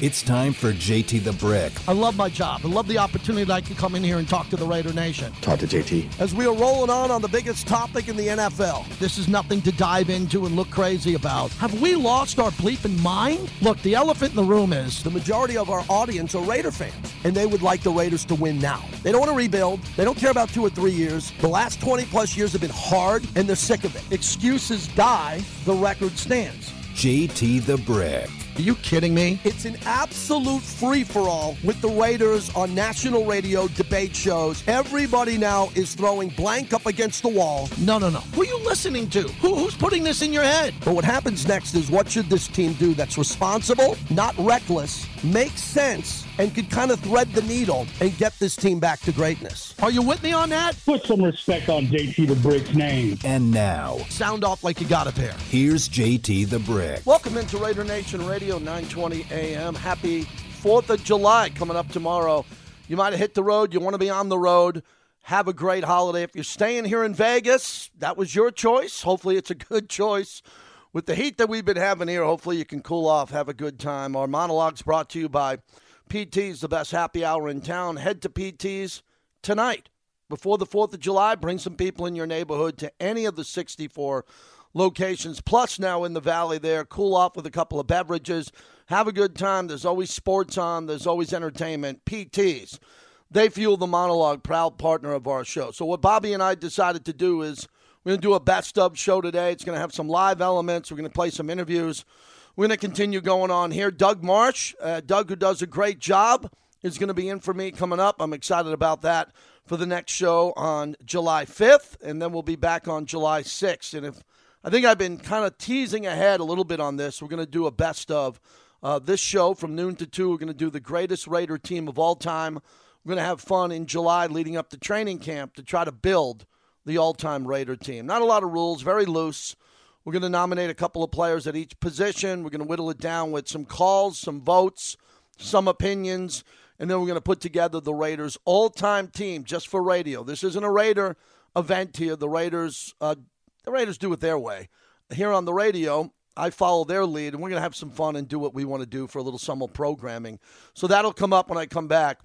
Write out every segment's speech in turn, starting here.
It's time for JT the Brick. I love my job. I love the opportunity that I can come in here and talk to the Raider Nation. Talk to JT. As we are rolling on on the biggest topic in the NFL, this is nothing to dive into and look crazy about. Have we lost our bleeping mind? Look, the elephant in the room is the majority of our audience are Raider fans, and they would like the Raiders to win now. They don't want to rebuild. They don't care about two or three years. The last 20 plus years have been hard, and they're sick of it. Excuses die, the record stands. JT the Brick. Are you kidding me? It's an absolute free for all with the Raiders on national radio debate shows. Everybody now is throwing blank up against the wall. No, no, no. Who are you listening to? Who, who's putting this in your head? But what happens next is what should this team do that's responsible, not reckless, makes sense, and could kind of thread the needle and get this team back to greatness? Are you with me on that? Put some respect on JT the Brick's name. And now, Sound off like you got a pair. here's JT the Brick. Welcome into Raider Nation Radio, 920 AM. Happy 4th of July coming up tomorrow. You might have hit the road. You want to be on the road. Have a great holiday. If you're staying here in Vegas, that was your choice. Hopefully, it's a good choice. With the heat that we've been having here, hopefully you can cool off, have a good time. Our monologues brought to you by PT's, the best happy hour in town. Head to PT's tonight before the 4th of July. Bring some people in your neighborhood to any of the 64 locations, plus now in the valley there. Cool off with a couple of beverages. Have a good time. There's always sports on, there's always entertainment. PTs. They fuel the monologue, proud partner of our show. So, what Bobby and I decided to do is we're going to do a best of show today. It's going to have some live elements. We're going to play some interviews. We're going to continue going on here. Doug Marsh, uh, Doug, who does a great job, is going to be in for me coming up. I'm excited about that for the next show on July 5th, and then we'll be back on July 6th. And if I think I've been kind of teasing ahead a little bit on this, we're going to do a best of uh, this show from noon to 2. We're going to do the greatest Raider team of all time. We're going to have fun in July leading up to training camp to try to build the all time Raider team. Not a lot of rules, very loose. We're going to nominate a couple of players at each position. We're going to whittle it down with some calls, some votes, some opinions, and then we're going to put together the Raiders' all time team just for radio. This isn't a Raider event here. The Raiders, uh, the Raiders do it their way. Here on the radio, I follow their lead, and we're going to have some fun and do what we want to do for a little summer programming. So that'll come up when I come back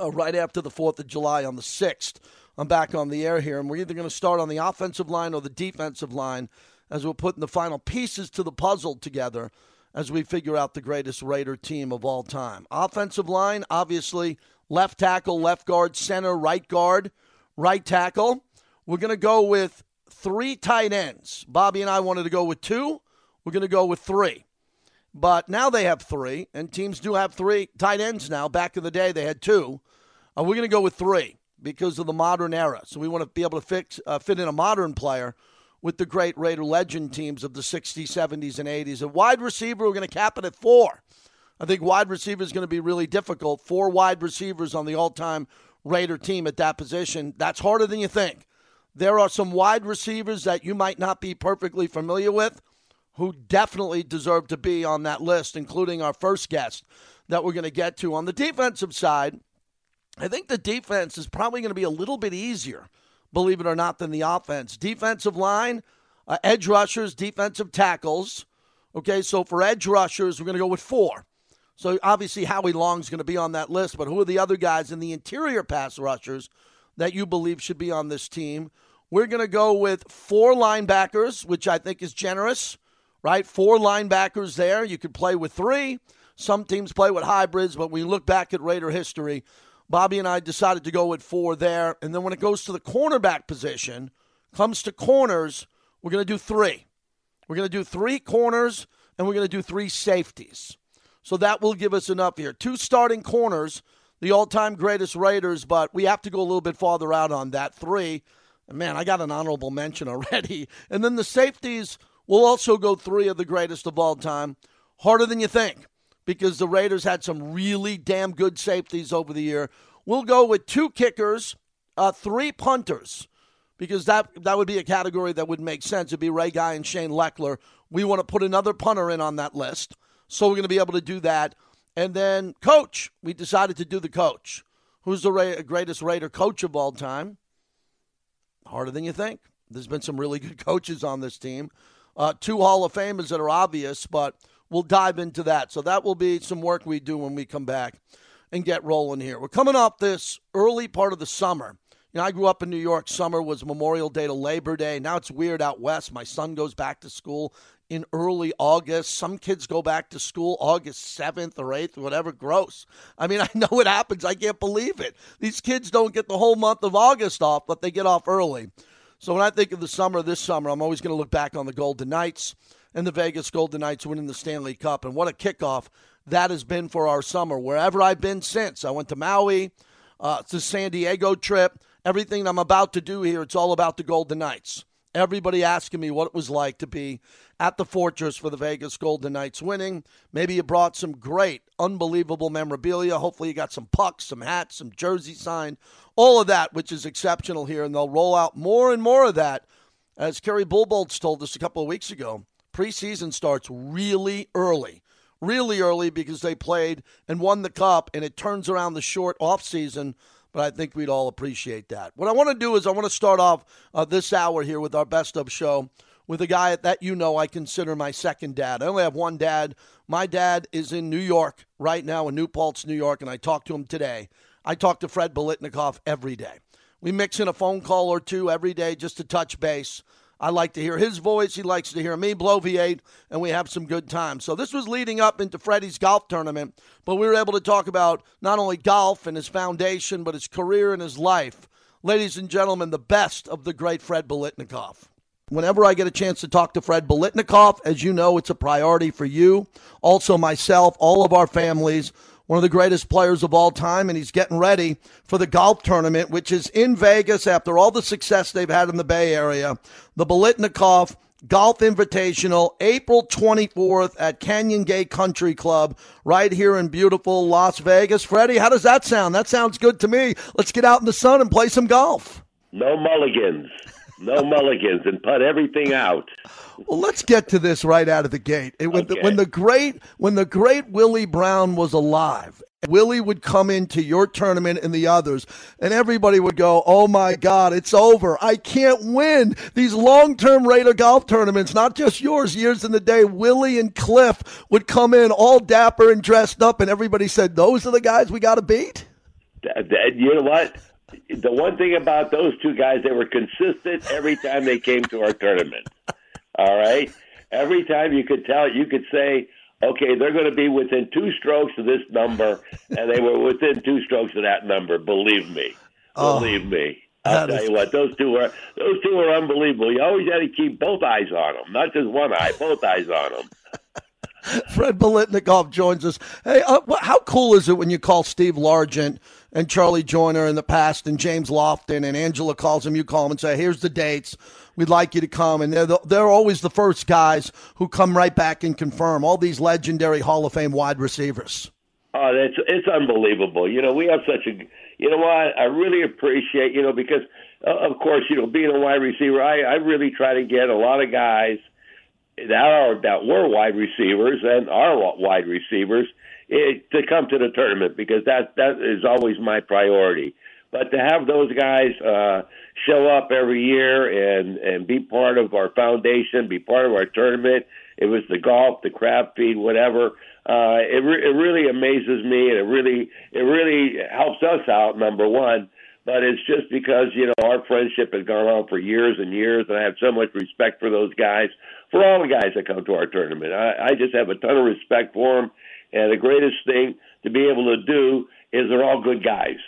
uh, right after the 4th of July on the 6th. I'm back on the air here, and we're either going to start on the offensive line or the defensive line as we're putting the final pieces to the puzzle together as we figure out the greatest Raider team of all time. Offensive line, obviously, left tackle, left guard, center, right guard, right tackle. We're going to go with three tight ends. Bobby and I wanted to go with two. We're going to go with three. But now they have three, and teams do have three tight ends now. Back in the day, they had two. Uh, we're going to go with three because of the modern era. So we want to be able to fix, uh, fit in a modern player with the great Raider legend teams of the 60s, 70s, and 80s. A wide receiver, we're going to cap it at four. I think wide receiver is going to be really difficult. Four wide receivers on the all time Raider team at that position. That's harder than you think. There are some wide receivers that you might not be perfectly familiar with who definitely deserve to be on that list, including our first guest that we're going to get to. On the defensive side, I think the defense is probably going to be a little bit easier, believe it or not, than the offense. Defensive line, uh, edge rushers, defensive tackles. Okay, so for edge rushers, we're going to go with four. So obviously, Howie Long's going to be on that list, but who are the other guys in the interior pass rushers that you believe should be on this team? We're going to go with four linebackers, which I think is generous, right? Four linebackers there. You could play with three. Some teams play with hybrids, but when you look back at Raider history, Bobby and I decided to go with four there. And then when it goes to the cornerback position, comes to corners, we're going to do three. We're going to do three corners and we're going to do three safeties. So that will give us enough here. Two starting corners, the all time greatest Raiders, but we have to go a little bit farther out on that. Three. Man, I got an honorable mention already. And then the safeties will also go three of the greatest of all time. Harder than you think because the Raiders had some really damn good safeties over the year. We'll go with two kickers, uh, three punters, because that that would be a category that would make sense. It'd be Ray Guy and Shane Lechler. We want to put another punter in on that list, so we're going to be able to do that. And then coach, we decided to do the coach. Who's the Ra- greatest Raider coach of all time? Harder than you think. There's been some really good coaches on this team. uh, two Hall of Famers that are obvious, but we'll dive into that. So that will be some work we do when we come back and get rolling here. We're coming up this early part of the summer. You know, I grew up in New York. Summer was Memorial Day to Labor Day. Now it's weird out west. My son goes back to school in early August. Some kids go back to school August 7th or 8th, whatever. Gross. I mean, I know it happens. I can't believe it. These kids don't get the whole month of August off, but they get off early. So when I think of the summer this summer, I'm always going to look back on the Golden Knights and the Vegas Golden Knights winning the Stanley Cup. And what a kickoff that has been for our summer. Wherever I've been since, I went to Maui, uh, to San Diego trip. Everything I'm about to do here, it's all about the Golden Knights. Everybody asking me what it was like to be at the Fortress for the Vegas Golden Knights winning. Maybe you brought some great, unbelievable memorabilia. Hopefully, you got some pucks, some hats, some jersey signed, all of that, which is exceptional here. And they'll roll out more and more of that, as Kerry Bubolz told us a couple of weeks ago. Preseason starts really early really early because they played and won the cup, and it turns around the short off season. But I think we'd all appreciate that. What I want to do is I want to start off uh, this hour here with our best of show with a guy that you know I consider my second dad. I only have one dad. My dad is in New York right now, in New Paltz, New York, and I talked to him today. I talk to Fred Biletnikoff every day. We mix in a phone call or two every day just to touch base. I like to hear his voice. He likes to hear me bloviate, and we have some good times. So this was leading up into Freddie's golf tournament, but we were able to talk about not only golf and his foundation, but his career and his life. Ladies and gentlemen, the best of the great Fred Biletnikoff. Whenever I get a chance to talk to Fred Biletnikoff, as you know, it's a priority for you, also myself, all of our families one of the greatest players of all time, and he's getting ready for the golf tournament, which is in Vegas after all the success they've had in the Bay Area. The Biletnikoff Golf Invitational, April 24th at Canyon Gate Country Club, right here in beautiful Las Vegas. Freddie, how does that sound? That sounds good to me. Let's get out in the sun and play some golf. No mulligans. No mulligans and put everything out. Well, let's get to this right out of the gate. It, when, okay. the, when the great when the great Willie Brown was alive, Willie would come into your tournament and the others, and everybody would go, "Oh my God, it's over! I can't win these long-term Raider golf tournaments. Not just yours. Years in the day, Willie and Cliff would come in all dapper and dressed up, and everybody said, "Those are the guys we got to beat." You know what? The one thing about those two guys, they were consistent every time they came to our tournament. All right. Every time you could tell, you could say, okay, they're going to be within two strokes of this number, and they were within two strokes of that number. Believe me. Oh, believe me. I'll tell is... you what; those two are those two are unbelievable. You always had to keep both eyes on them, not just one eye, both eyes on them. Fred Biletnikoff joins us. Hey, uh, how cool is it when you call Steve Largent and Charlie Joiner in the past, and James Lofton and Angela calls him, you call him and say, "Here's the dates. We'd like you to come." And they're the, they're always the first guys who come right back and confirm all these legendary Hall of Fame wide receivers. Oh, it's it's unbelievable. You know, we have such a. You know what? I really appreciate. You know, because uh, of course, you know, being a wide receiver, I I really try to get a lot of guys that are that were wide receivers and are wide receivers it, to come to the tournament because that that is always my priority. But to have those guys uh, show up every year and and be part of our foundation, be part of our tournament, it was the golf, the crab feed, whatever. Uh, it re- it really amazes me, and it really it really helps us out. Number one, but it's just because you know our friendship has gone on for years and years, and I have so much respect for those guys, for all the guys that come to our tournament. I, I just have a ton of respect for them, and the greatest thing to be able to do is they're all good guys,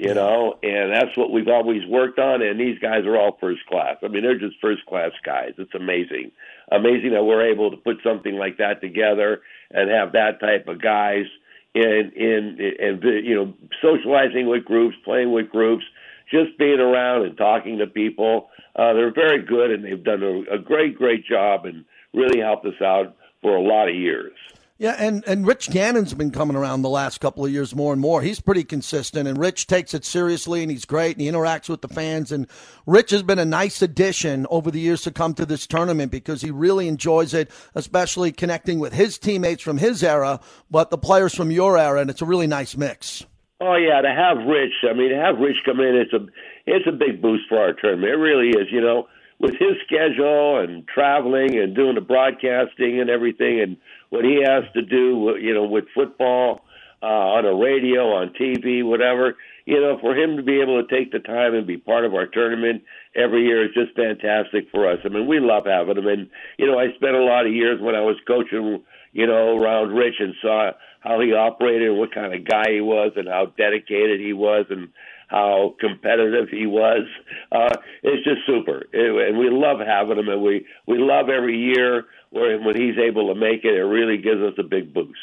you know, and that's what we've always worked on. And these guys are all first class. I mean, they're just first class guys. It's amazing, amazing that we're able to put something like that together and have that type of guys in in and you know socializing with groups, playing with groups, just being around and talking to people. Uh, they're very good, and they've done a, a great, great job, and really helped us out for a lot of years. Yeah, and, and Rich Gannon's been coming around the last couple of years more and more. He's pretty consistent, and Rich takes it seriously, and he's great, and he interacts with the fans. And Rich has been a nice addition over the years to come to this tournament because he really enjoys it, especially connecting with his teammates from his era, but the players from your era, and it's a really nice mix. Oh yeah, to have Rich, I mean, to have Rich come in, it's a it's a big boost for our tournament. It really is. You know, with his schedule and traveling and doing the broadcasting and everything, and what he has to do, you know, with football uh, on a radio, on TV, whatever, you know, for him to be able to take the time and be part of our tournament every year is just fantastic for us. I mean, we love having him, and you know, I spent a lot of years when I was coaching, you know, around Rich and saw how he operated, what kind of guy he was, and how dedicated he was, and how competitive he was. Uh, it's just super, it, and we love having him, and we we love every year where when he's able to make it, it really gives us a big boost.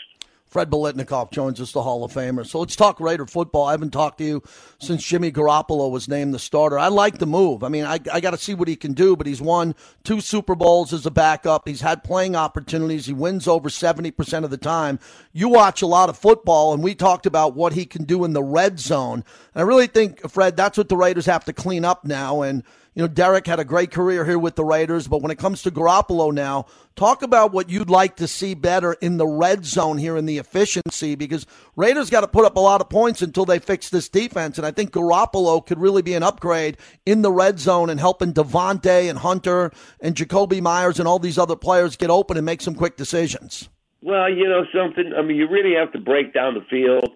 Fred Biletnikoff joins us, the Hall of Famer. So let's talk Raider football. I haven't talked to you since Jimmy Garoppolo was named the starter. I like the move. I mean, I, I got to see what he can do, but he's won two Super Bowls as a backup. He's had playing opportunities. He wins over 70% of the time. You watch a lot of football, and we talked about what he can do in the red zone. And I really think, Fred, that's what the Raiders have to clean up now. And you know, Derek had a great career here with the Raiders, but when it comes to Garoppolo now, talk about what you'd like to see better in the red zone here in the efficiency because Raiders got to put up a lot of points until they fix this defense. And I think Garoppolo could really be an upgrade in the red zone and helping Davante and Hunter and Jakobi Meyers and all these other players get open and make some quick decisions. Well, you know something. I mean, you really have to break down the field,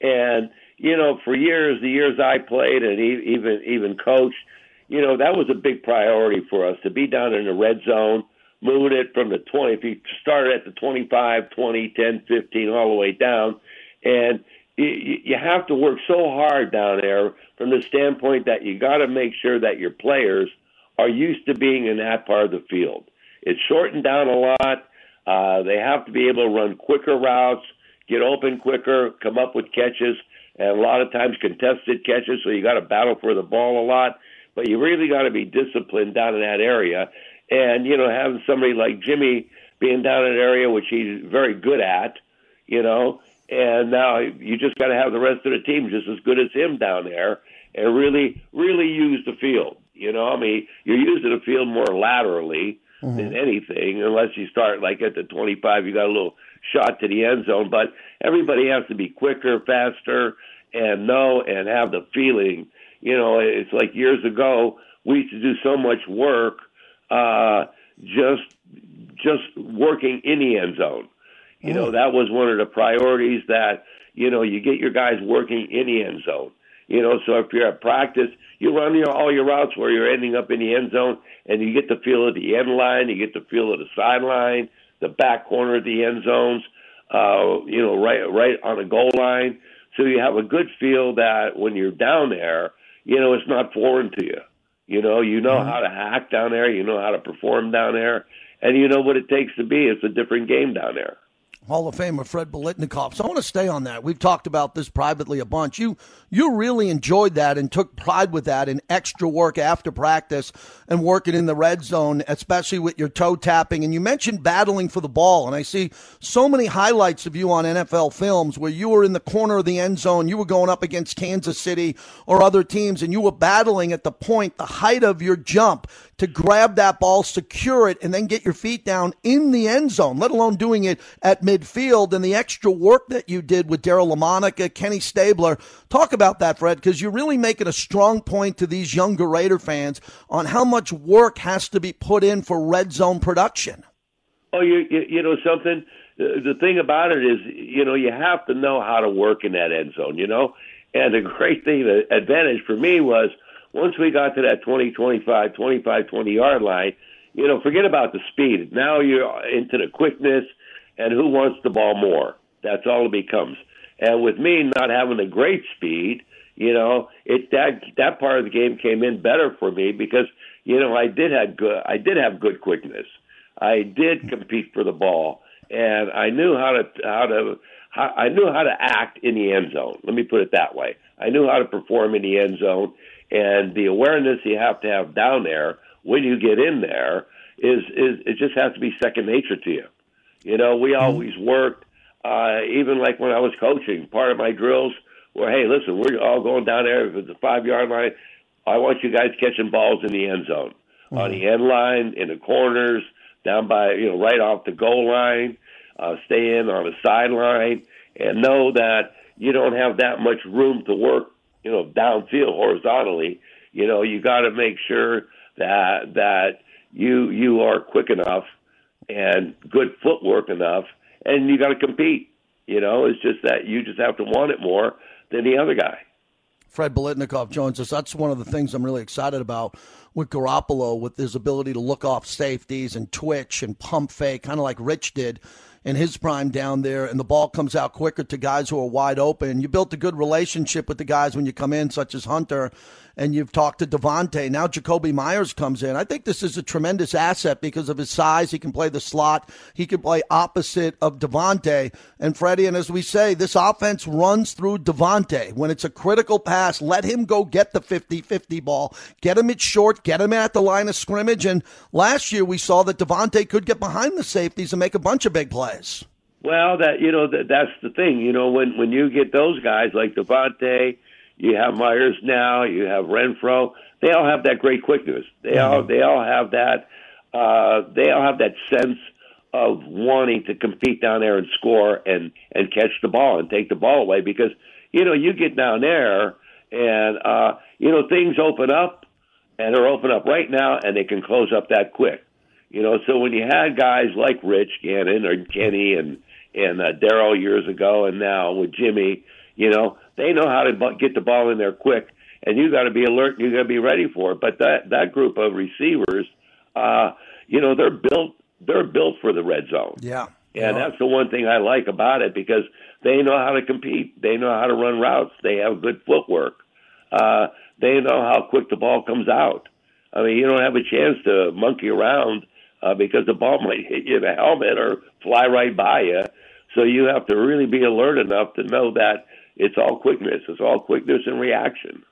and you know, for years, the years I played and even even coached you know, that was a big priority for us to be down in the red zone, moving it from the 20. If you started at the 25, 20, 10, 15, all the way down, and you, you have to work so hard down there from the standpoint that you got to make sure that your players are used to being in that part of the field. It's shortened down a lot. Uh, they have to be able to run quicker routes, get open quicker, come up with catches, and a lot of times contested catches. So you got to battle for the ball a lot but you really got to be disciplined down in that area. And you know, having somebody like Jimmy being down in an area which he's very good at, you know, and now you just got to have the rest of the team just as good as him down there and really, really use the field. You know, I mean, you're using the field more laterally mm-hmm. than anything, unless you start like at the 25, you got a little shot to the end zone. But everybody has to be quicker, faster, and know and have the feeling you know, it's like years ago we used to do so much work uh, just just working in the end zone. You know, mm. that was one of the priorities that you know you get your guys working in the end zone. You know, so if you're at practice, you run your, all your routes where you're ending up in the end zone, and you get the feel of the end line, you get the feel of the sideline, the back corner of the end zones. Uh, you know, right right on the goal line. So you have a good feel that when you're down there, you know, it's not foreign to you. You know, you know mm-hmm. how to hack down there, you know how to perform down there, and you know what it takes to be. It's a different game down there. Hall of Famer Fred Biletnikoff. So I want to stay on that. We've talked about this privately a bunch. You you really enjoyed that and took pride with that and extra work after practice and working in the red zone, especially with your toe tapping. And you mentioned battling for the ball, and I see so many highlights of you on NFL films where you were in the corner of the end zone, you were going up against Kansas City or other teams, and you were battling at the point, the height of your jump to grab that ball, secure it, and then get your feet down in the end zone, let alone doing it at midfield and the extra work that you did with Daryle Lamonica, Kenny Stabler. Talk about that, Fred, because you're really making a strong point to these younger Raider fans on how much work has to be put in for red zone production. Oh, you, you, you know something? Uh, the thing about it is, you know, you have to know how to work in that end zone, you know? And the great thing, the advantage for me was – once we got to that 20, 25, 25, 20 yard line, you know, forget about the speed. Now you're into the quickness and who wants the ball more. That's all it becomes. And with me not having a great speed, you know, it that that part of the game came in better for me because you know I did have good I did have good quickness. I did compete for the ball, and I knew how to how to how, I knew how to act in the end zone. Let me put it that way. I knew how to perform in the end zone, and the awareness you have to have down there when you get in there is is it just has to be second nature to you. You know, we mm-hmm. always worked, uh, even like when I was coaching. Part of my drills were, hey, listen, we're all going down there. If it's a five yard line, I want you guys catching balls in the end zone, mm-hmm. on the end line, in the corners, down by you know right off the goal line, uh, stay in on the sideline, and know that you don't have that much room to work you know, downfield horizontally, you know, you got to make sure that that you you are quick enough and good footwork enough, and you got to compete. You know, it's just that you just have to want it more than the other guy. Fred Biletnikoff joins us. That's one of the things I'm really excited about with Garoppolo, with his ability to look off safeties and twitch and pump fake, kind of like Rich did in his prime down there, and the ball comes out quicker to guys who are wide open. You built a good relationship with the guys when you come in, such as Hunter and you've talked to Davante. Now Jakobi Meyers comes in. I think this is a tremendous asset because of his size. He can play the slot. He can play opposite of Davante and Freddie. And as we say, this offense runs through Davante. When it's a critical pass, let him go get the 50-50 ball. Get him at short. Get him at the line of scrimmage. And last year we saw that Davante could get behind the safeties and make a bunch of big plays. Well, that you know that that's the thing. You know when when you get those guys like Davante you have Meyers now. You have Renfrow. They all have that great quickness. They mm-hmm. all they all have that. Uh, they all have that sense of wanting to compete down there and score and and catch the ball and take the ball away because you know you get down there and uh, you know things open up and they're open up right now and they can close up that quick. You know, so when you had guys like Rich Gannon or Kenny and and uh, Daryle years ago, and now with Jimmy, you know, they know how to get the ball in there quick, and you got to be alert. You got to be ready for it. But that that group of receivers, uh, you know, they're built they're built for the red zone. Yeah. And that's the one thing I like about it because they know how to compete. They know how to run routes. They have good footwork. Uh, they know how quick the ball comes out. I mean, you don't have a chance to monkey around uh, because the ball might hit you in the helmet or fly right by you. So you have to really be alert enough to know that it's all quickness. It's all quickness and reaction.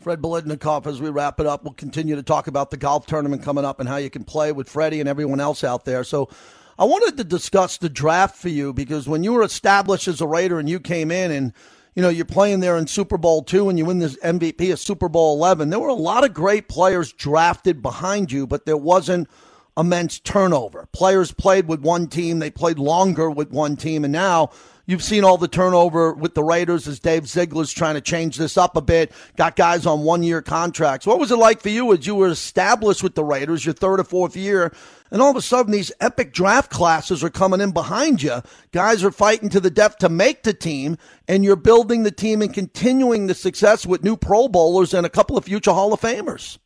Fred Biletnikoff, as we wrap it up, we'll continue to talk about the golf tournament coming up and how you can play with Freddie and everyone else out there. So I wanted to discuss the draft for you because when you were established as a Raider and you came in and you know, you're playing there in Super Bowl two and you win this MVP of Super Bowl 11. There were a lot of great players drafted behind you, but there wasn't immense turnover. Players played with one team, they played longer with one team, and now You've seen all the turnover with the Raiders as Dave Ziegler's trying to change this up a bit, got guys on one year contracts. What was it like for you as you were established with the Raiders, your third or fourth year, and all of a sudden these epic draft classes are coming in behind you? Guys are fighting to the death to make the team, and you're building the team and continuing the success with new Pro Bowlers and a couple of future Hall of Famers.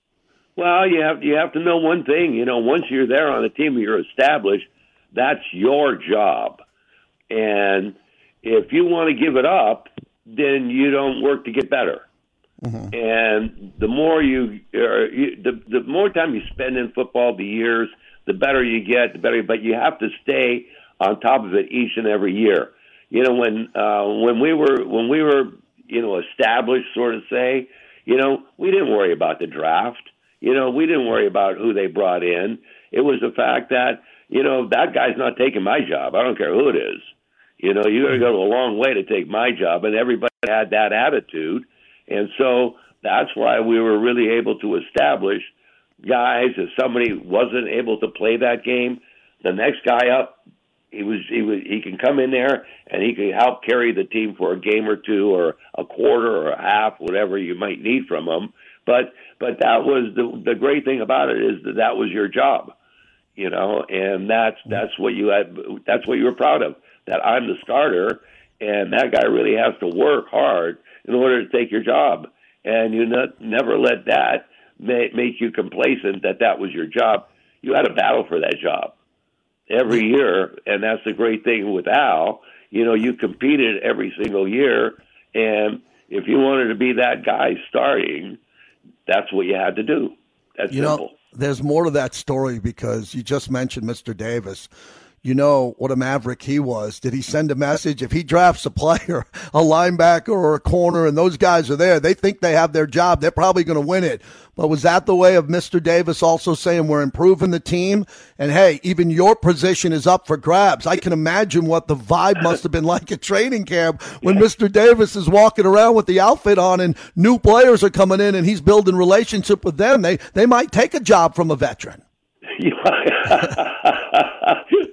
Well, you have you have to know one thing. You know, once you're there on a team, you're established. That's your job, and if you want to give it up, then you don't work to get better. Mm-hmm. And the more you, uh, you, the the more time you spend in football, the years, the better you get, the better. But you have to stay on top of it each and every year. You know, when uh, when we were when we were you know established, sort of say, you know, we didn't worry about the draft. You know, we didn't worry about who they brought in. It was the fact that you know that guy's not taking my job. I don't care who it is. You know, you got to mm-hmm. go a long way to take my job, and everybody had that attitude, and so that's why we were really able to establish guys. If somebody wasn't able to play that game, the next guy up, he was he was he can come in there and he can help carry the team for a game or two or a quarter or a half, whatever you might need from him. But but that was the the great thing about it is that that was your job, you know, and that's mm-hmm. that's what you had that's what you were proud of that I'm the starter, and that guy really has to work hard in order to take your job. And you not, never let that make, make you complacent that that was your job. You had a battle for that job every year, and that's the great thing with Al. You know, you competed every single year, and if you wanted to be that guy starting, that's what you had to do. That's you simple. Know, there's more to that story because you just mentioned Mr. Davis you know what a maverick he was. Did he send a message? If he drafts a player, a linebacker or a corner, and those guys are there, they think they have their job. They're probably going to win it. But was that the way of Mr. Davis also saying we're improving the team? And hey, even your position is up for grabs. I can imagine what the vibe must have been like at training camp when Mr. Davis is walking around with the outfit on and new players are coming in and he's building relationship with them. They they might take a job from a veteran.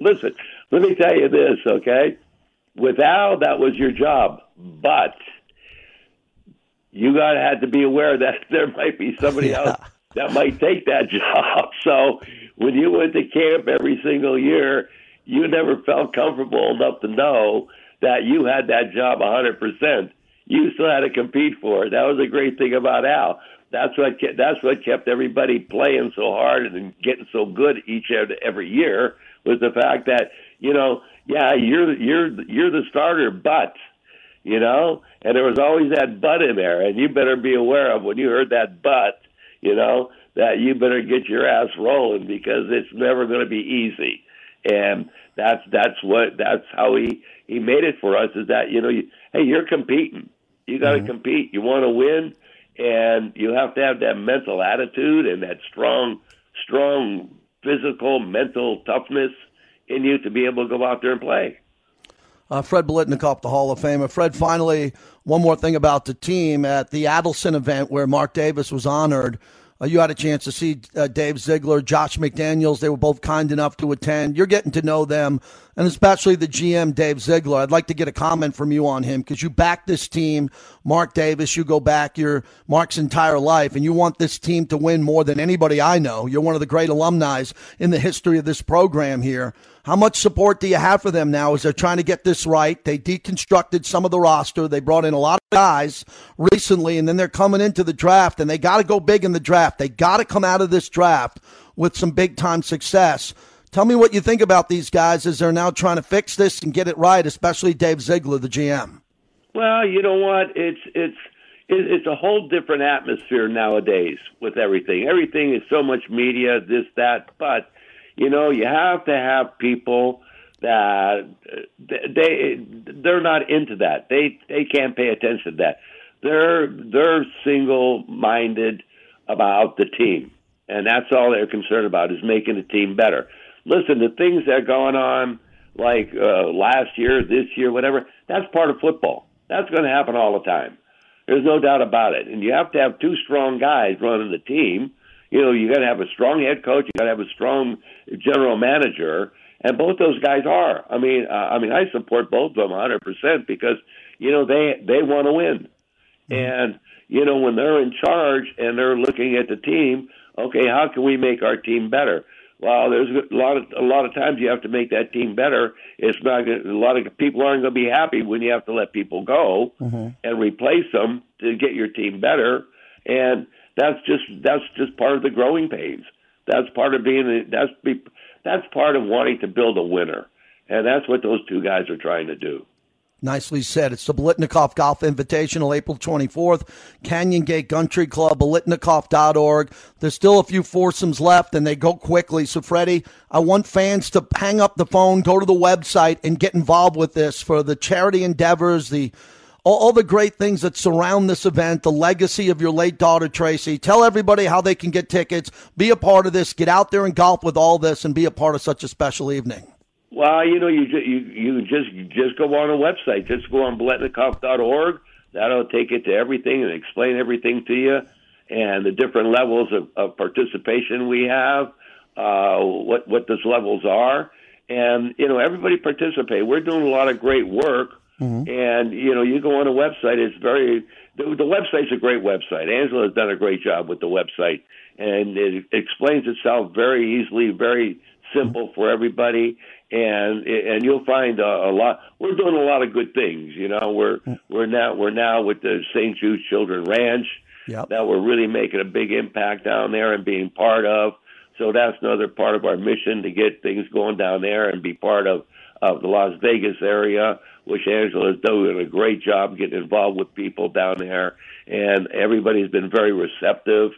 Listen, let me tell you this, okay? With Al, that was your job, but you got had to be aware that there might be somebody yeah. else that might take that job. So when you went to camp every single year, you never felt comfortable enough to know that you had that job 100%. You still had to compete for it. That was a great thing about Al. That's what kept, that's what kept everybody playing so hard and getting so good each and every year was the fact that you know yeah you're you're you're the starter but you know and there was always that but in there and you better be aware of when you heard that but you know that you better get your ass rolling because it's never going to be easy. And that's that's what that's how he he made it for us is that you know you, hey you're competing. You got to mm-hmm. compete. You want to win and you have to have that mental attitude and that strong strong physical mental toughness in you to be able to go out there and play uh, Fred Biletnikoff, the Hall of Famer. Fred, finally, one more thing about the team at the Adelson event where Mark Davis was honored. Uh, you had a chance to see uh, Dave Ziegler, Josh McDaniels. They were both kind enough to attend. You're getting to know them, and especially the GM, Dave Ziegler. I'd like to get a comment from you on him because you back this team, Mark Davis. You go back your Mark's entire life, and you want this team to win more than anybody I know. You're one of the great alumni in the history of this program here. How much support do you have for them now as they're trying to get this right? They deconstructed some of the roster. They brought in a lot of guys recently, and then they're coming into the draft, and they got to go big in the draft. They got to come out of this draft with some big time success. Tell me what you think about these guys as they're now trying to fix this and get it right, especially Dave Ziegler, the GM. Well, you know what? It's it's it's a whole different atmosphere nowadays with everything. Everything is so much media, this, that, but you know, you have to have people that they they're not into that. They they can't pay attention to that. They're they're single minded about the team, and that's all they're concerned about is making the team better. Listen, the things that are going on, like uh, last year, this year, whatever, that's part of football. That's going to happen all the time. There's no doubt about it. And you have to have two strong guys running the team you know, you got to have a strong head coach, you got to have a strong general manager, and both those guys are. I mean, uh, I mean, I support both of them 100% because you know they they want to win, mm-hmm. and you know when they're in charge and they're looking at the team, okay, how can we make our team better? Well, there's a lot of a lot of times you have to make that team better. It's not a lot of people aren't going to be happy when you have to let people go mm-hmm. and replace them to get your team better. And that's just that's just part of the growing pains. That's part of being that's be, that's part of wanting to build a winner, and that's what those two guys are trying to do. Nicely said. It's the Biletnikoff Golf Invitational, April 24th, Canyon Gate Country Club, biletnikoff.org. There's still a few foursomes left, and they go quickly. So, Freddie, I want fans to hang up the phone, go to the website, and get involved with this for the charity endeavors, the all, all the great things that surround this event, the legacy of your late daughter, Tracy. Tell everybody how they can get tickets, be a part of this, get out there and golf with all this, and be a part of such a special evening. Well, you know, you you you just just go on a website. Just go on biletnikoff.org. That'll take it to everything and explain everything to you, and the different levels of, of participation we have, uh, what what those levels are, and you know, everybody participate. We're doing a lot of great work Mm-hmm. And you know, you go on a website. It's very the, the website's a great website. Angela has done a great job with the website, and it explains itself very easily, very simple for everybody. And and you'll find a, a lot. We're doing a lot of good things. You know, we're mm-hmm. we're now we're now with the St. Jude Children Ranch. Yep. That we're really making a big impact down there and being part of. So that's another part of our mission to get things going down there and be part of of the Las Vegas area which Angela is doing a great job getting involved with people down there, and everybody's been very receptive,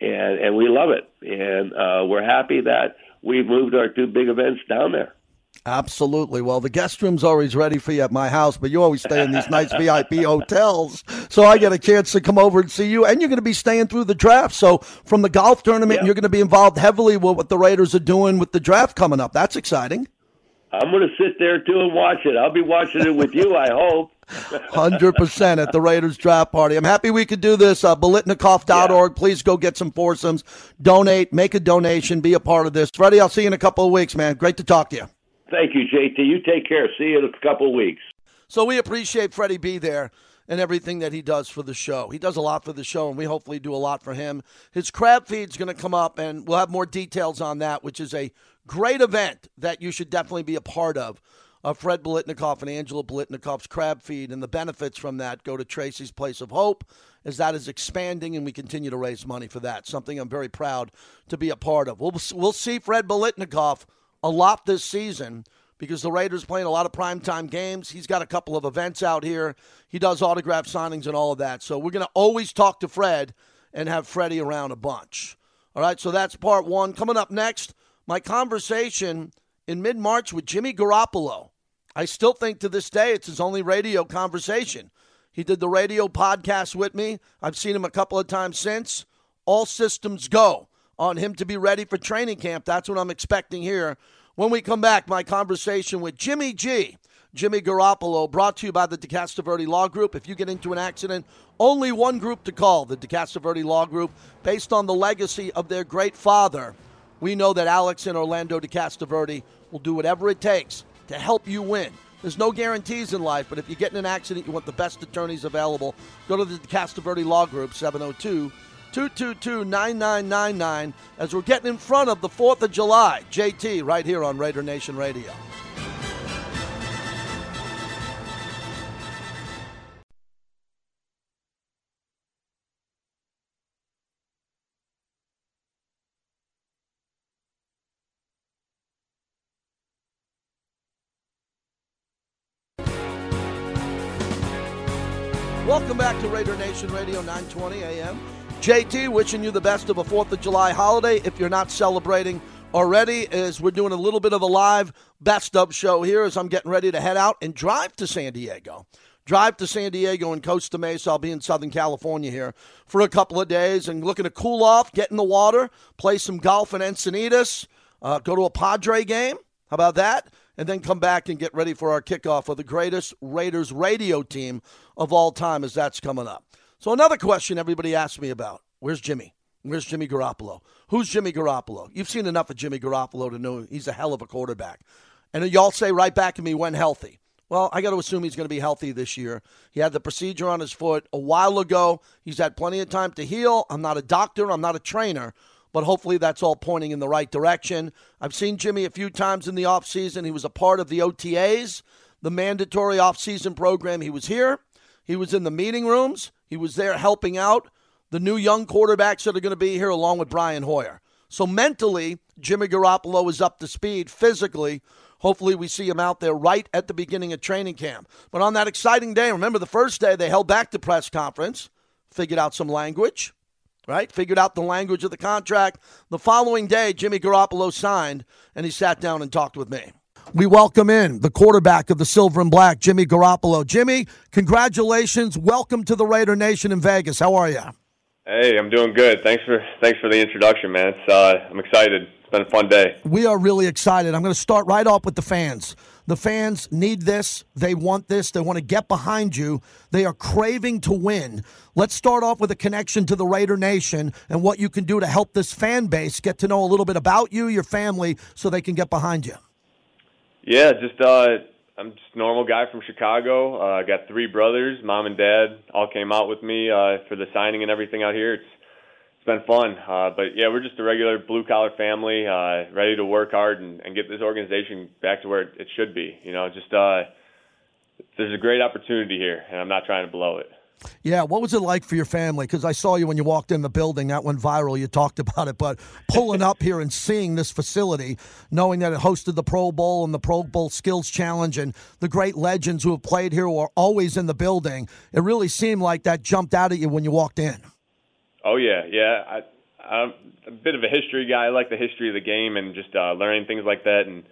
and and we love it, and uh, we're happy that we've moved our two big events down there. Absolutely. Well, the guest room's always ready for you at my house, but you always stay in these nice VIP hotels. So I get a chance to come over and see you. And you're going to be staying through the draft. So from the golf tournament, yeah. you're going to be involved heavily with what the Raiders are doing with the draft coming up. That's exciting. I'm going to sit there too and watch it. I'll be watching it with you, I hope. 100% at the Raiders draft party. I'm happy we could do this. Uh, Biletnikoff.org. Yeah. Please go get some foursomes. Donate, make a donation, be a part of this. Freddie, I'll see you in a couple of weeks, man. Great to talk to you. Thank you, JT. You take care. See you in a couple of weeks. So we appreciate Freddie B there and everything that he does for the show. He does a lot for the show, and we hopefully do a lot for him. His crab feed's going to come up, and we'll have more details on that, which is a great event that you should definitely be a part of. Uh, Fred Biletnikoff and Angela Biletnikoff's crab feed, and the benefits from that go to Tracy's Place of Hope as that is expanding, and we continue to raise money for that. Something I'm very proud to be a part of. We'll, we'll see Fred Biletnikoff a lot this season because the Raiders playing a lot of primetime games. He's got a couple of events out here. He does autograph signings and all of that. So we're going to always talk to Fred and have Freddie around a bunch. All right, so that's part one. Coming up next, my conversation in mid March with Jimmy Garoppolo. I still think to this day it's his only radio conversation. He did the radio podcast with me. I've seen him a couple of times since. All systems go on him to be ready for training camp. That's what I'm expecting here when we come back, my conversation with Jimmy G. Jimmy Garoppolo, brought to you by the DeCastroverde Law Group. If you get into an accident, only one group to call, the DeCastroverde Law Group, based on the legacy of their great father. We know that Alex and Orlando DeCastroverde will do whatever it takes to help you win. There's no guarantees in life, but if you get in an accident, you want the best attorneys available. Go to the DeCastroverde Law Group, 702 222 9999 as we're getting in front of the 4th of July. JT right here on Raider Nation Radio. Welcome back to Raider Nation Radio 920 AM. JT, wishing you the best of a 4th of July holiday. If you're not celebrating already, as we're doing a little bit of a live best of show here as I'm getting ready to head out and drive to San Diego. Drive to San Diego and Costa Mesa. I'll be in Southern California here for a couple of days and looking to cool off, get in the water, play some golf in Encinitas, uh, go to a Padre game. How about that? And then come back and get ready for our kickoff of the greatest Raiders radio team of all time as that's coming up. So another question everybody asks me about: Where's Jimmy? Where's Jimmy Garoppolo? Who's Jimmy Garoppolo? You've seen enough of Jimmy Garoppolo to know he's a hell of a quarterback. And y'all say right back at me when healthy. Well, I got to assume he's going to be healthy this year. He had the procedure on his foot a while ago. He's had plenty of time to heal. I'm not a doctor, I'm not a trainer, but hopefully that's all pointing in the right direction. I've seen Jimmy a few times in the offseason. He was a part of the OTAs, the mandatory offseason program. He was here. He was in the meeting rooms. He was there helping out the new young quarterbacks that are going to be here along with Brian Hoyer. So mentally, Jimmy Garoppolo is up to speed. Physically, hopefully we see him out there right at the beginning of training camp. But on that exciting day, remember the first day they held back the press conference, figured out some language, right? Figured out the language of the contract. The following day, Jimmy Garoppolo signed and he sat down and talked with me we welcome in the quarterback of the Silver and Black, Jimmy Garoppolo. Jimmy, congratulations. Welcome to the Raider Nation in Vegas. How are you? Hey, I'm doing good. Thanks for thanks for the introduction, man. It's, uh, I'm excited. It's been a fun day. We are really excited. I'm going to start right off with the fans. The fans need this. They want this. They want to get behind you. They are craving to win. Let's start off with a connection to the Raider Nation and what you can do to help this fan base get to know a little bit about you, your family, so they can get behind you. Yeah, just uh, I'm just a normal guy from Chicago. Uh, I got three brothers. Mom and dad all came out with me uh, for the signing and everything out here. It's it's been fun. Uh, but yeah, we're just a regular blue collar family, uh, ready to work hard and, and get this organization back to where it, it should be. You know, just uh, there's a great opportunity here, and I'm not trying to blow it. Yeah, what was it like for your family? Because I saw you when you walked in the building. That went viral. You talked about it, but pulling up here and seeing this facility, knowing that it hosted the Pro Bowl and the Pro Bowl Skills Challenge, and the great legends who have played here who are always in the building, it really seemed like that jumped out at you when you walked in. Oh yeah, yeah. I, I'm a bit of a history guy. I like the history of the game and just uh, learning things like that. And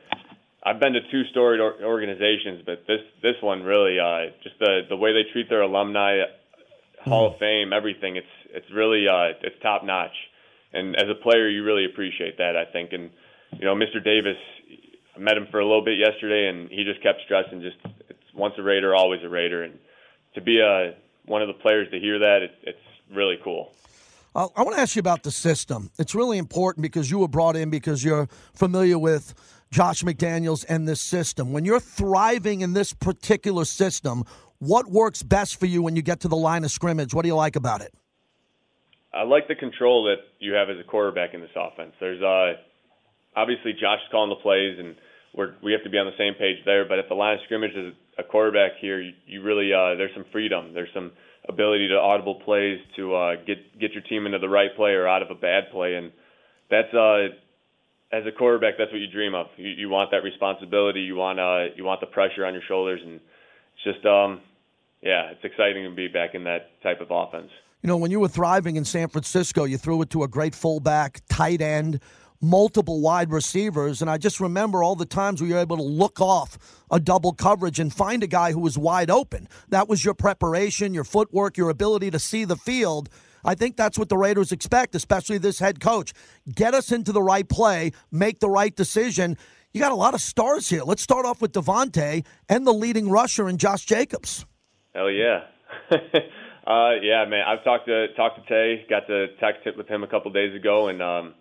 I've been to two storied organizations, but this this one really uh, just the the way they treat their alumni Hall of Fame, everything. It's it's really uh, it's top notch, and as a player, you really appreciate that. I think, and you know, Mr. Davis, I met him for a little bit yesterday, and he just kept stressing, just it's once a Raider, always a Raider, and to be a uh, one of the players to hear that, it, it's really cool. Uh, I want to ask you about the system. It's really important because you were brought in because you're familiar with Josh McDaniels and this system. When you're thriving in this particular system, What works best for you when you get to the line of scrimmage? What do you like about it? I like the control that you have as a quarterback in this offense. There's uh, obviously Josh is calling the plays, and we're, we have to be on the same page there. But at the line of scrimmage, as a quarterback here, you, you really uh, there's some freedom. There's some ability to audible plays to uh, get get your team into the right play or out of a bad play, and that's uh, as a quarterback, that's what you dream of. You, you want that responsibility. You want uh, you want the pressure on your shoulders, and it's just um, yeah, it's exciting to be back in that type of offense. You know, when you were thriving in San Francisco, you threw it to a great fullback, tight end, multiple wide receivers. And I just remember all the times we were able to look off a double coverage and find a guy who was wide open. That was your preparation, your footwork, your ability to see the field. I think that's what the Raiders expect, especially this head coach. Get us into the right play, make the right decision. You got a lot of stars here. Let's start off with Davante and the leading rusher in Josh Jacobs. Hell yeah. uh, yeah, man. I've talked to talked to Tay, got to text it with him a couple days ago, and um,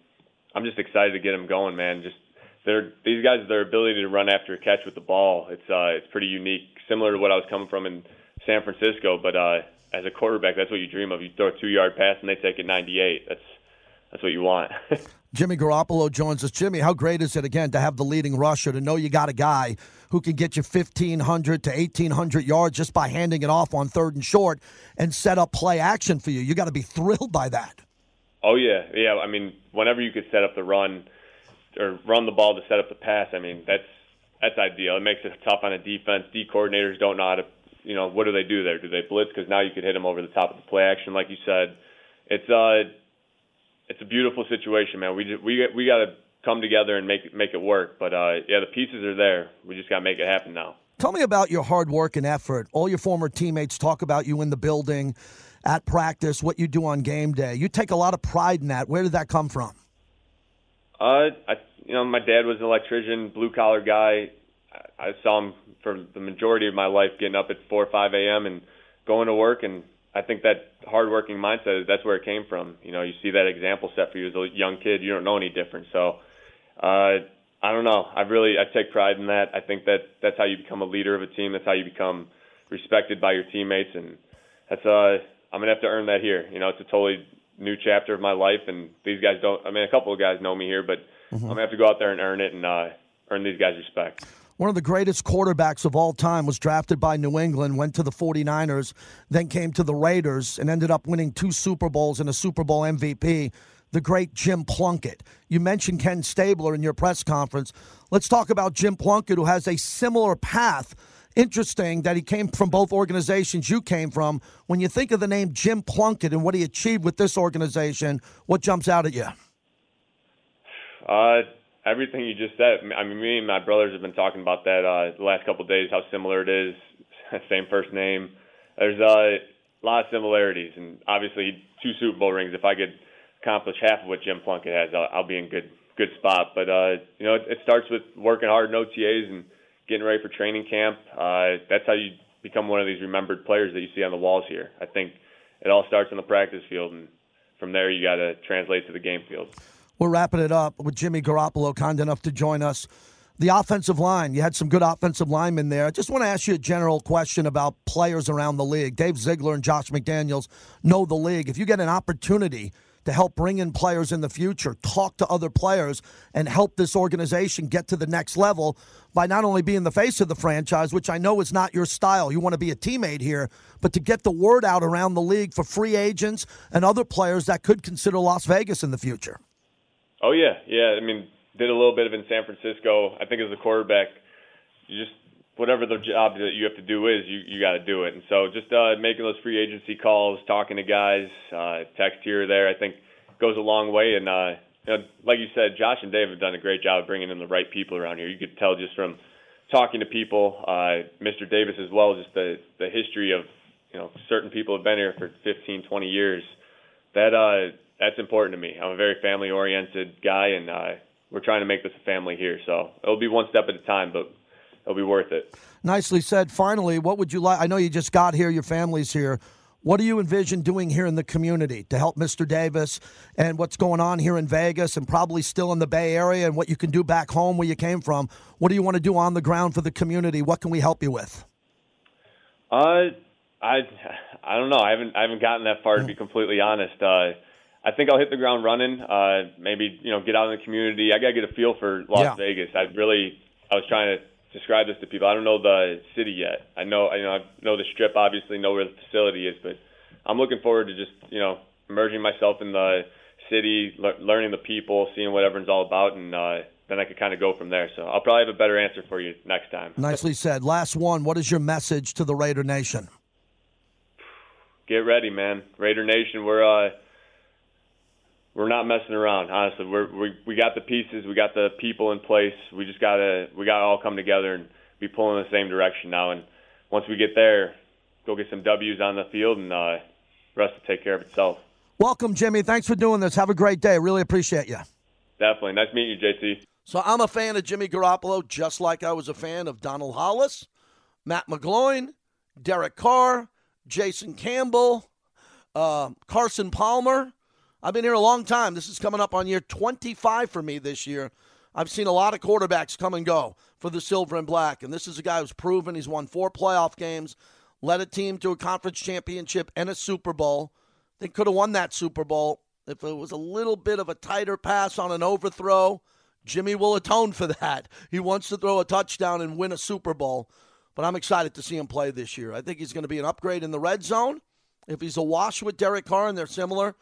I'm just excited to get him going, man. Just they're these guys, their ability to run after a catch with the ball, it's uh, it's pretty unique, similar to what I was coming from in San Francisco. But uh, as a quarterback, that's what you dream of. You throw a two yard pass and they take it 98. That's that's what you want. Jimmy Garoppolo joins us. Jimmy, how great is it again to have the leading rusher to know you got a guy who can get you 1,500 to 1,800 yards just by handing it off on third and short and set up play action for you? You got to be thrilled by that. Oh yeah, yeah. I mean, whenever you could set up the run or run the ball to set up the pass, I mean that's that's ideal. It makes it tough on a defense. D coordinators don't know how to, you know, what do they do there? Do they blitz? Because now you could hit them over the top of the play action, like you said. It's uh it's a beautiful situation, man. We just, we we got to come together and make make it work. But uh, yeah, the pieces are there. We just got to make it happen now. Tell me about your hard work and effort. All your former teammates talk about you in the building, at practice, what you do on game day. You take a lot of pride in that. Where did that come from? Uh, I you know my dad was an electrician, blue collar guy. I, I saw him for the majority of my life, getting up at four or five a.m. and going to work and I think that hardworking mindset that's where it came from. You know, you see that example set for you as a young kid. You don't know any different. So, uh, I don't know. I really I take pride in that. I think that that's how you become a leader of a team. That's how you become respected by your teammates, and that's uh I'm gonna have to earn that here. You know, it's a totally new chapter of my life, and these guys don't. I mean, a couple of guys know me here, but mm-hmm. I'm gonna have to go out there and earn it and uh, earn these guys' respect one of the greatest quarterbacks of all time, was drafted by New England, went to the 49ers, then came to the Raiders, and ended up winning two Super Bowls and a Super Bowl MVP, the great Jim Plunkett. You mentioned Ken Stabler in your press conference. Let's talk about Jim Plunkett, who has a similar path. Interesting that he came from both organizations you came from. When you think of the name Jim Plunkett and what he achieved with this organization, what jumps out at you? Uh, everything you just said. I mean, me and my brothers have been talking about that uh, the last couple of days. How similar it is. Same first name. There's uh, a lot of similarities, and obviously two Super Bowl rings. If I could accomplish half of what Jim Plunkett has, I'll, I'll be in good good spot. But uh, you know, it, it starts with working hard in OTAs and getting ready for training camp. Uh, that's how you become one of these remembered players that you see on the walls here. I think it all starts on the practice field, and from there you got to translate to the game field. We're wrapping it up with Jimmy Garoppolo, kind enough to join us. The offensive line, you had some good offensive linemen there. I just want to ask you a general question about players around the league. Dave Ziegler and Josh McDaniels know the league. If you get an opportunity to help bring in players in the future, talk to other players, and help this organization get to the next level by not only being the face of the franchise, which I know is not your style. You want to be a teammate here, but to get the word out around the league for free agents and other players that could consider Las Vegas in the future. Oh yeah, yeah. I mean, did a little bit of in San Francisco. I think as a quarterback, you just whatever the job that you have to do is, you you got to do it. And so just uh, making those free agency calls, talking to guys, uh, text here or there, I think goes a long way. And uh, you know, like you said, Josh and Dave have done a great job of bringing in the right people around here. You could tell just from talking to people, uh, Mr. Davis as well, just the the history of you know certain people have been here for 15, 20 years. That uh, that's important to me. I'm a very family oriented guy, and uh, we're trying to make this a family here. So it'll be one step at a time, but it'll be worth it. Nicely said. Finally, what would you like? I know you just got here, your family's here. What do you envision doing here in the community to help Mr. Davis and what's going on here in Vegas and probably still in the Bay Area and what you can do back home where you came from? What do you want to do on the ground for the community? What can we help you with? Uh, I I don't know. I haven't I haven't gotten that far to be completely honest. Uh, I think I'll hit the ground running. Uh, maybe you know get out in the community. I gotta get a feel for Las Yeah. Vegas. I really I was trying to describe this to people. I don't know the city yet. I know I know I know the strip. Obviously, know where the facility is, but I'm looking forward to just you know immersing myself in the city, le- learning the people, seeing what everyone's all about, and uh, then I could kind of go from there. So I'll probably have a better answer for you next time. Nicely said. Last one. What is your message to the Raider Nation? get ready, man. Raider Nation, we're uh we're not messing around. Honestly, we're we we got the pieces, we got the people in place. We just gotta we gotta all come together and be pulling in the same direction now. And once we get there, go get some W's on the field, and uh, the rest will take care of itself. Welcome, Jimmy. Thanks for doing this. Have a great day. Really appreciate you. Definitely. Nice meeting you, JT. So I'm a fan of Jimmy Garoppolo, just like I was a fan of Donald Hollas, Matt McGloin, Derek Carr, Jason Campbell, uh, Carson Palmer. I've been here a long time. This is coming up on year 25 for me this year. I've seen a lot of quarterbacks come and go for the silver and black, and this is a guy who's proven he's won four playoff games, led a team to a conference championship and a Super Bowl. They could have won that Super Bowl if it was a little bit of a tighter pass on an overthrow. Jimmy will atone for that. He wants to throw a touchdown and win a Super Bowl. But I'm excited to see him play this year. I think he's going to be an upgrade in the red zone. If he's a wash with Derek Carr and they're similar,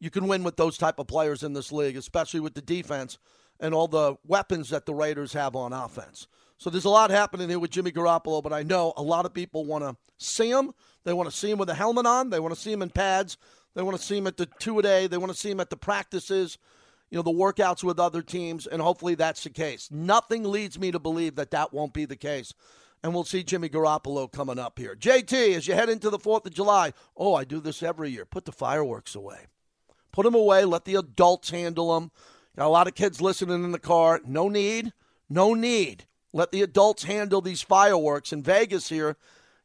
you can win with those type of players in this league, especially with the defense and all the weapons that the Raiders have on offense. So there's a lot happening here with Jimmy Garoppolo, but I know a lot of people want to see him. They want to see him with a helmet on. They want to see him in pads. They want to see him at the two a day. They want to see him at the practices, you know, the workouts with other teams, and hopefully that's the case. Nothing leads me to believe that that won't be the case. And we'll see Jimmy Garoppolo coming up here. JT, as you head into the 4th of July, oh, I do this every year. Put the fireworks away. Put them away. Let the adults handle them. Got a lot of kids listening in the car. No need. No need. Let the adults handle these fireworks. In Vegas here,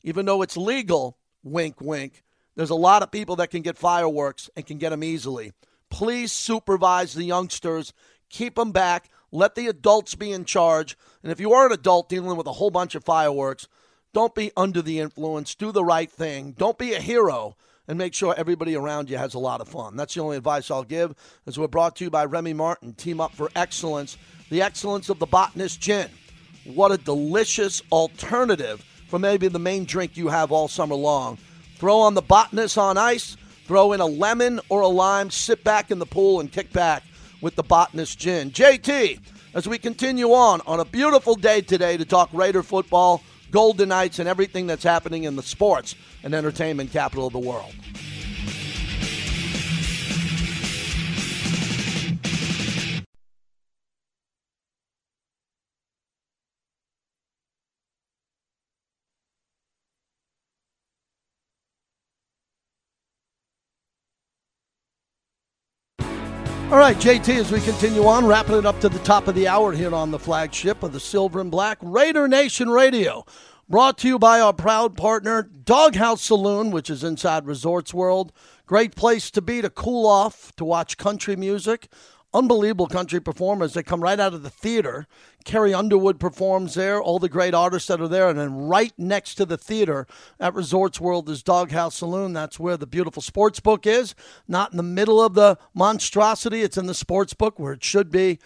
even though it's legal, wink, wink, there's a lot of people that can get fireworks and can get them easily. Please supervise the youngsters. Keep them back. Let the adults be in charge. And if you are an adult dealing with a whole bunch of fireworks, don't be under the influence. Do the right thing. Don't be a hero and make sure everybody around you has a lot of fun. That's the only advice I'll give. As we're brought to you by Remy Martin, Team Up for Excellence, the excellence of the Botanist Gin. What a delicious alternative for maybe the main drink you have all summer long. Throw on the Botanist on ice, throw in a lemon or a lime, sit back in the pool and kick back with the Botanist Gin. JT, as we continue on on a beautiful day today to talk Raider football, Golden Knights, and everything that's happening in the sports and entertainment capital of the world. All right, JT, as we continue on, wrapping it up to the top of the hour here on the flagship of the Silver and Black Raider Nation Radio. Brought to you by our proud partner, Doghouse Saloon, which is inside Resorts World. Great place to be to cool off, to watch country music. Unbelievable country performers. They come right out of the theater. Carrie Underwood performs there, all the great artists that are there. And then right next to the theater at Resorts World is Doghouse Saloon. That's where the beautiful sports book is. Not in the middle of the monstrosity, it's in the sports book where it should be.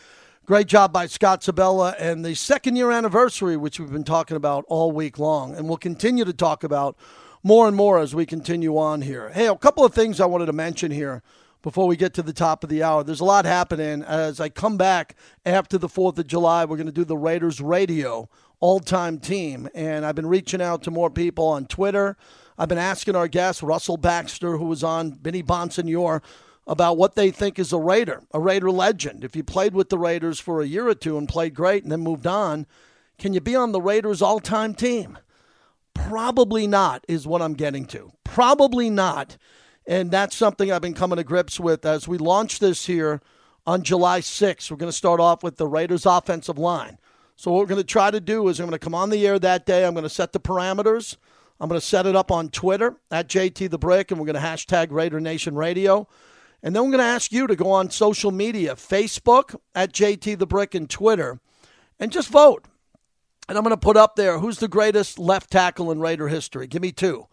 Great job by Scott Sabella and the second year anniversary, which we've been talking about all week long. And we'll continue to talk about more and more as we continue on here. Hey, a couple of things I wanted to mention here before we get to the top of the hour. There's a lot happening. As I come back after the 4th of July, we're going to do the Raiders radio all time team. And I've been reaching out to more people on Twitter. I've been asking our guest, Russell Baxter, who was on Benny Bonsignor, about what they think is a Raider, a Raider legend. If you played with the Raiders for a year or two and played great and then moved on, can you be on the Raiders all time team? Probably not, is what I'm getting to. Probably not. And that's something I've been coming to grips with as we launch this here on July 6th. We're going to start off with the Raiders offensive line. So, what we're going to try to do is I'm going to come on the air that day. I'm going to set the parameters. I'm going to set it up on Twitter at JT the Brick, and we're going to hashtag Raider Nation Radio. And then we're going to ask you to go on social media Facebook at JT the Brick and Twitter and just vote. And I'm going to put up there who's the greatest left tackle in Raider history. Give me two.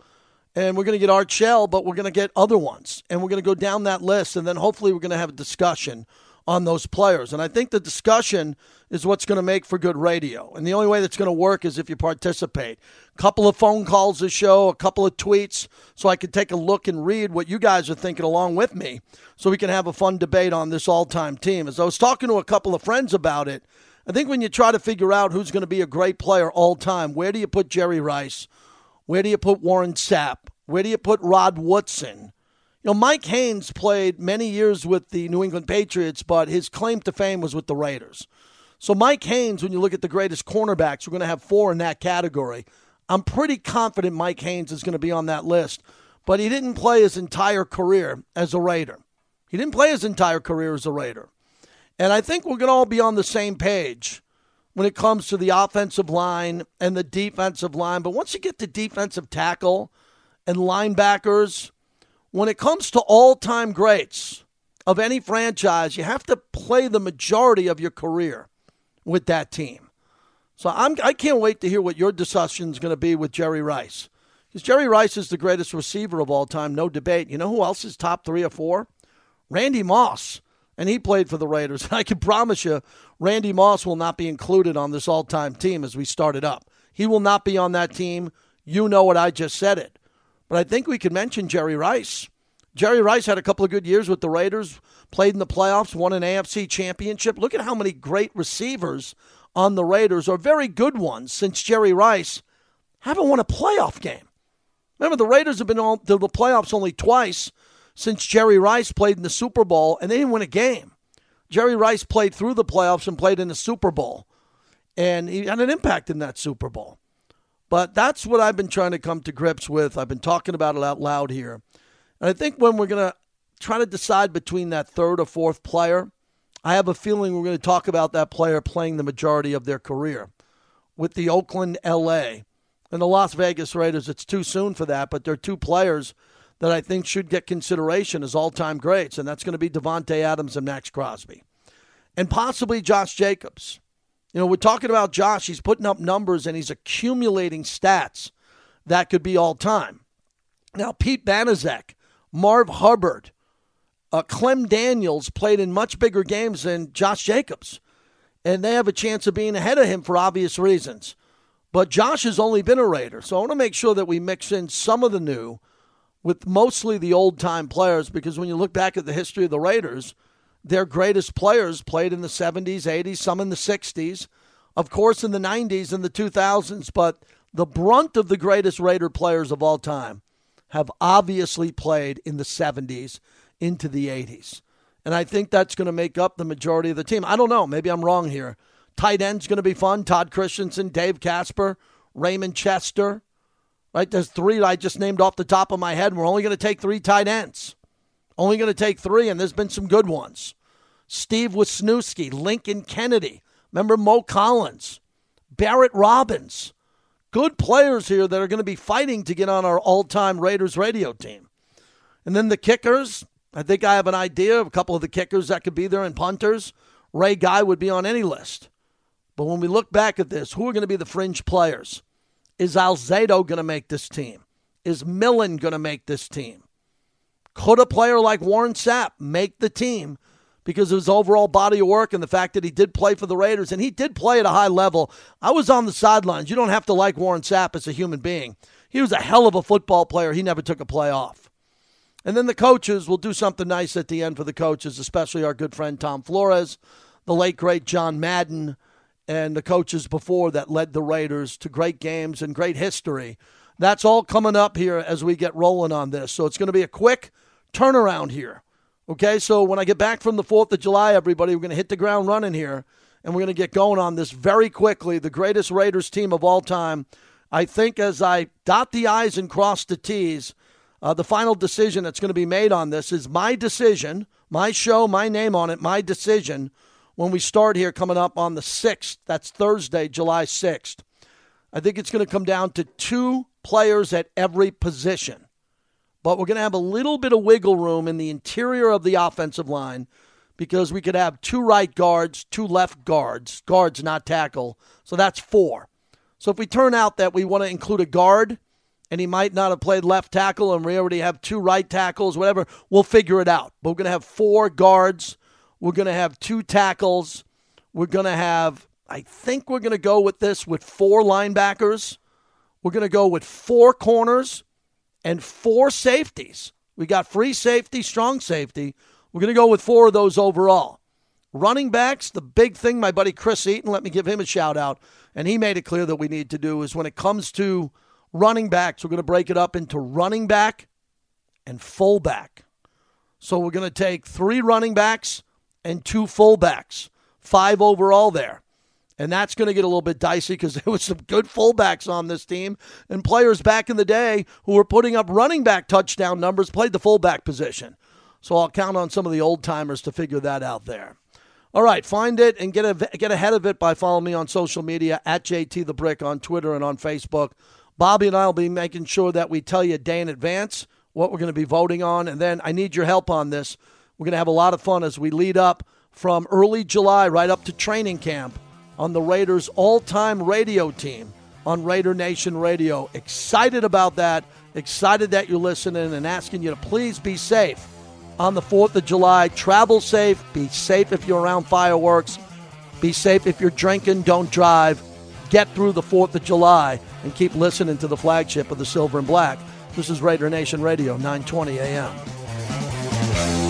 And we're going to get Art Shell, but we're going to get other ones. And we're going to go down that list. And then hopefully we're going to have a discussion on those players. And I think the discussion is what's going to make for good radio. And the only way that's going to work is if you participate. A couple of phone calls a show, a couple of tweets, so I can take a look and read what you guys are thinking along with me, so we can have a fun debate on this all time team. As I was talking to a couple of friends about it, I think when you try to figure out who's going to be a great player all time, where do you put Jerry Rice? Where do you put Warren Sapp? Where do you put Rod Woodson? You know, Mike Haynes played many years with the New England Patriots, but his claim to fame was with the Raiders. So, Mike Haynes, when you look at the greatest cornerbacks, we're going to have four in that category. I'm pretty confident Mike Haynes is going to be on that list, but he didn't play his entire career as a Raider. He didn't play his entire career as a Raider. And I think we're going to all be on the same page when it comes to the offensive line and the defensive line. But once you get to defensive tackle and linebackers, when it comes to all time greats of any franchise, you have to play the majority of your career with that team. So I'm, I can't wait to hear what your discussion is going to be with Jerry Rice. Because Jerry Rice is the greatest receiver of all time, no debate. You know who else is top three or four? Randy Moss and he played for the Raiders. I can promise you, Randy Moss will not be included on this all time team as we started up. He will not be on that team. You know what I just said it. But I think we could mention Jerry Rice. Jerry Rice had a couple of good years with the Raiders, played in the playoffs, won an AFC championship. Look at how many great receivers on the Raiders, or very good ones, since Jerry Rice haven't won a playoff game. Remember, the Raiders have been to the playoffs only twice since Jerry Rice played in the Super Bowl, and they didn't win a game. Jerry Rice played through the playoffs and played in the Super Bowl, and he had an impact in that Super Bowl. But that's what I've been trying to come to grips with. I've been talking about it out loud here. And I think when we're going to try to decide between that third or fourth player, I have a feeling we're going to talk about that player playing the majority of their career. With the Oakland LA and the Las Vegas Raiders, it's too soon for that, but there are two players that I think should get consideration as all time greats, and that's going to be Davante Adams and Maxx Crosby. And possibly Josh Jacobs. You know, we're talking about Josh. He's putting up numbers and he's accumulating stats that could be all time. Now, Pete Banaszak, Marv Hubbard, uh, Clem Daniels played in much bigger games than Josh Jacobs, and they have a chance of being ahead of him for obvious reasons. But Josh has only been a Raider, so I want to make sure that we mix in some of the new with mostly the old time players because when you look back at the history of the Raiders, their greatest players played in the 70s, 80s, some in the 60s, of course in the 90s and the 2000s, but the brunt of the greatest Raider players of all time have obviously played in the 70s into the 80s. And I think that's going to make up the majority of the team. I don't know. Maybe I'm wrong here. Tight end's going to be fun. Todd Christensen, Dave Casper, Raymond Chester, Right? There's three I just named off the top of my head. We're only going to take three tight ends. Only going to take three, and there's been some good ones. Steve Wisniewski, Lincoln Kennedy. Remember Mo Collins, Barrett Robbins. Good players here that are going to be fighting to get on our all time Raiders radio team. And then the kickers. I think I have an idea of a couple of the kickers that could be there and punters. Ray Guy would be on any list. But when we look back at this, who are going to be the fringe players? Is Alzado going to make this team? Is Millen going to make this team? Could a player like Warren Sapp make the team because of his overall body of work and the fact that he did play for the Raiders and he did play at a high level? I was on the sidelines. You don't have to like Warren Sapp as a human being. He was a hell of a football player. He never took a play off. And then the coaches will do something nice at the end for the coaches, especially our good friend Tom Flores, the late great John Madden, and the coaches before that led the Raiders to great games and great history. That's all coming up here as we get rolling on this. So it's going to be a quick turnaround here. Okay, so when I get back from the 4th of July, everybody, we're going to hit the ground running here and we're going to get going on this very quickly. The greatest Raiders team of all time. I think as I dot the I's and cross the T's, uh, the final decision that's going to be made on this is my decision, my show, my name on it, my decision when we start here coming up on the 6th. That's Thursday, July 6th. I think it's going to come down to two players at every position. But we're going to have a little bit of wiggle room in the interior of the offensive line because we could have two right guards, two left guards, guards not tackle. So that's four. So if we turn out that we want to include a guard and he might not have played left tackle and we already have two right tackles, whatever, we'll figure it out. But we're going to have four guards. We're going to have two tackles. We're going to have, I think we're going to go with this with four linebackers. We're going to go with four corners and four safeties. We got free safety, strong safety. We're going to go with four of those overall. Running backs, the big thing, my buddy Chris Eaton, let me give him a shout out. And he made it clear that we need to do is when it comes to running backs, we're going to break it up into running back and fullback. So we're going to take three running backs and two fullbacks, five overall there. And that's going to get a little bit dicey because there was some good fullbacks on this team and players back in the day who were putting up running back touchdown numbers played the fullback position. So I'll count on some of the old timers to figure that out there. All right, find it and get a, get ahead of it by following me on social media at JT the Brick on Twitter and on Facebook. Bobby and I will be making sure that we tell you a day in advance what we're going to be voting on, and then I need your help on this. We're going to have a lot of fun as we lead up from early July right up to training camp on the Raiders' all time radio team on Raider Nation Radio. Excited about that. Excited that you're listening and asking you to please be safe on the 4th of July. Travel safe. Be safe if you're around fireworks. Be safe if you're drinking. Don't drive. Get through the 4th of July and keep listening to the flagship of the Silver and Black. This is Raider Nation Radio, 920 a.m.